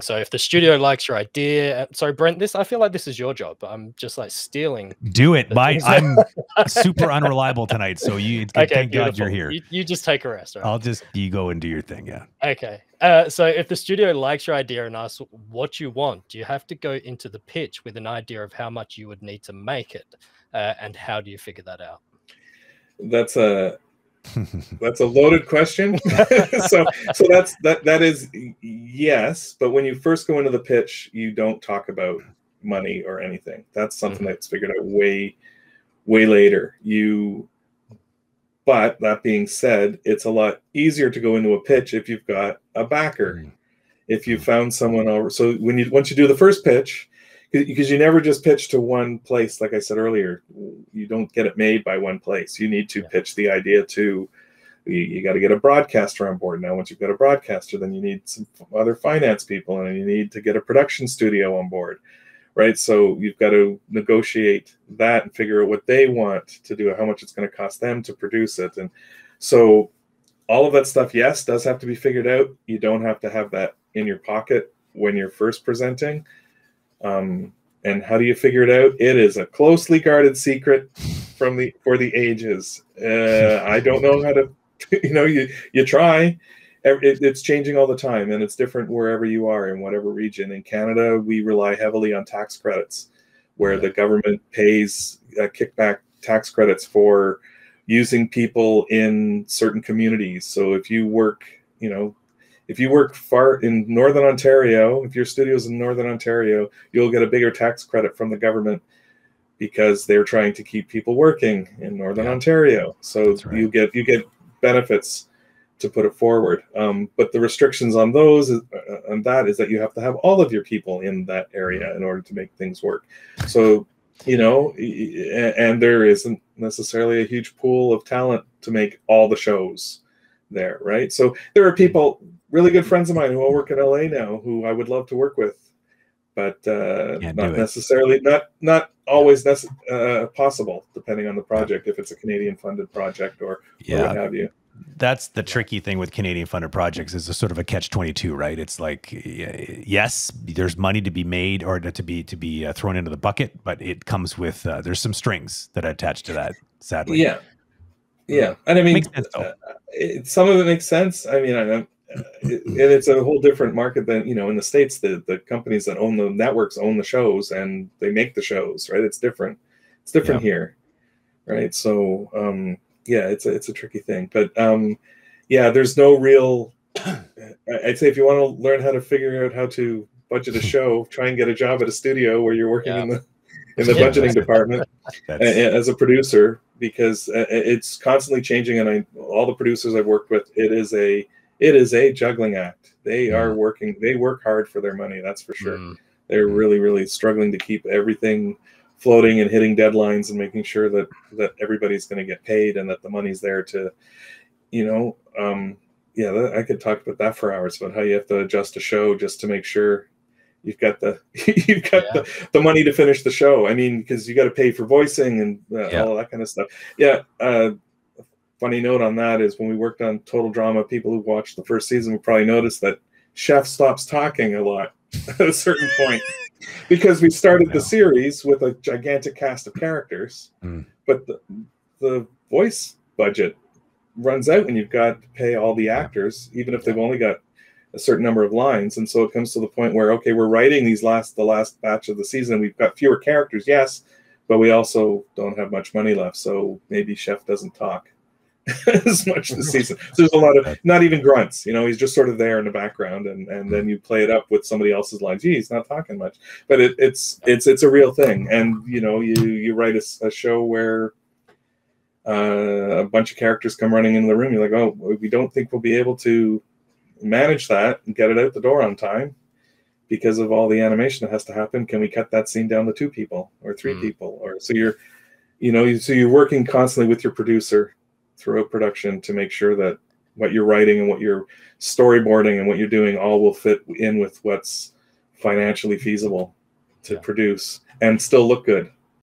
So if the studio likes your idea, uh, sorry, Brent, this I feel like this is your job. I'm just like stealing. Do it. My I'm super unreliable tonight, so you okay, thank beautiful. God you're here. You, you, just take a rest. Right? I'll just you go and do your thing. Yeah. Okay. Uh, so if the studio likes your idea and asks what you want, do you have to go into the pitch with an idea of how much you would need to make it, uh, and how do you figure that out? That's a that's a loaded question. so so that's that that is yes, but when you first go into the pitch, you don't talk about money or anything. That's something mm-hmm. that's figured out way way later. You but that being said, it's a lot easier to go into a pitch if you've got a backer. Mm-hmm. If you found someone over so when you once you do the first pitch, because you never just pitch to one place like i said earlier you don't get it made by one place. You need to yeah. pitch the idea to you, you got to get a broadcaster on board. Now once you've got a broadcaster then you need some other finance people and you need to get a production studio on board right? So you've got to negotiate that and figure out what they want to do how much it's going to cost them to produce it and so all of that stuff yes does have to be figured out. You don't have to have that in your pocket when you're first presenting um, and how do you figure it out? It is a closely guarded secret from the for the ages. Uh, I don't know how to, you know, you you try. It, it's changing all the time, and it's different wherever you are in whatever region. In Canada, we rely heavily on tax credits, where the government pays uh, kickback tax credits for using people in certain communities. So if you work, you know, if you work far in northern Ontario, if your studio's in northern Ontario, you'll get a bigger tax credit from the government because they're trying to keep people working in northern yeah. Ontario. So right. you get you get benefits to put it forward. Um, but the restrictions on those is, uh, on that is that you have to have all of your people in that area in order to make things work. So you know, and there isn't necessarily a huge pool of talent to make all the shows there, right? So there are people really good friends of mine who all work in LA now who I would love to work with, but uh, not necessarily not not always nece- uh, possible depending on the project if it's a Canadian funded project or, yeah. or what have you. That's the tricky thing with Canadian funded projects is a sort of a catch twenty two, right? It's like yes, there's money to be made or to be to be uh, thrown into the bucket, but it comes with uh, there's some strings that attach to that. Sadly, yeah, yeah, and I mean, sense, uh, it, some of it makes sense. I mean, I, and it's a whole different market than you know in the states the the companies that own the networks own the shows and they make the shows right? It's different. It's different yeah. here right? So um yeah it's a it's a tricky thing. But um yeah there's no real i'd say if you want to learn how to figure out how to budget a show try and get a job at a studio where you're working yeah. in the in the budgeting department as a producer because uh, it's constantly changing and I, all the producers i've worked with it is a it is a juggling act. They are working, they work hard for their money, that's for sure. Mm. They're mm. really, really struggling to keep everything floating and hitting deadlines and making sure that that everybody's going to get paid and that the money's there to, you know, um, yeah, I could talk about that for hours about how you have to adjust a show just to make sure you've got the you've got yeah. the, the money to finish the show. I mean, because you got to pay for voicing and uh, yeah. all that kind of stuff. Yeah, uh, funny note on that is when we worked on Total Drama, people who watched the first season would probably notice that Chef stops talking a lot at a certain point because we started the series with a gigantic cast of characters, mm. but the, the voice budget runs out and you've got to pay all the actors, even if they've only got a certain number of lines. And so it comes to the point where, okay, we're writing these last, the last batch of the season. We've got fewer characters, yes, but we also don't have much money left. So maybe Chef doesn't talk. as much this season. So there's a lot of not even grunts. You know, he's just sort of there in the background, and and then you play it up with somebody else's line. Gee, he's not talking much, but it, it's it's it's a real thing. And you know, you you write a, a show where uh, a bunch of characters come running into the room. You're like, oh, we don't think we'll be able to manage that and get it out the door on time because of all the animation that has to happen. Can we cut that scene down to two people or three mm. people? Or so you're, you know, so you're working constantly with your producer throughout production to make sure that what you're writing and what you're storyboarding and what you're doing all will fit in with what's financially feasible to yeah. produce and still look good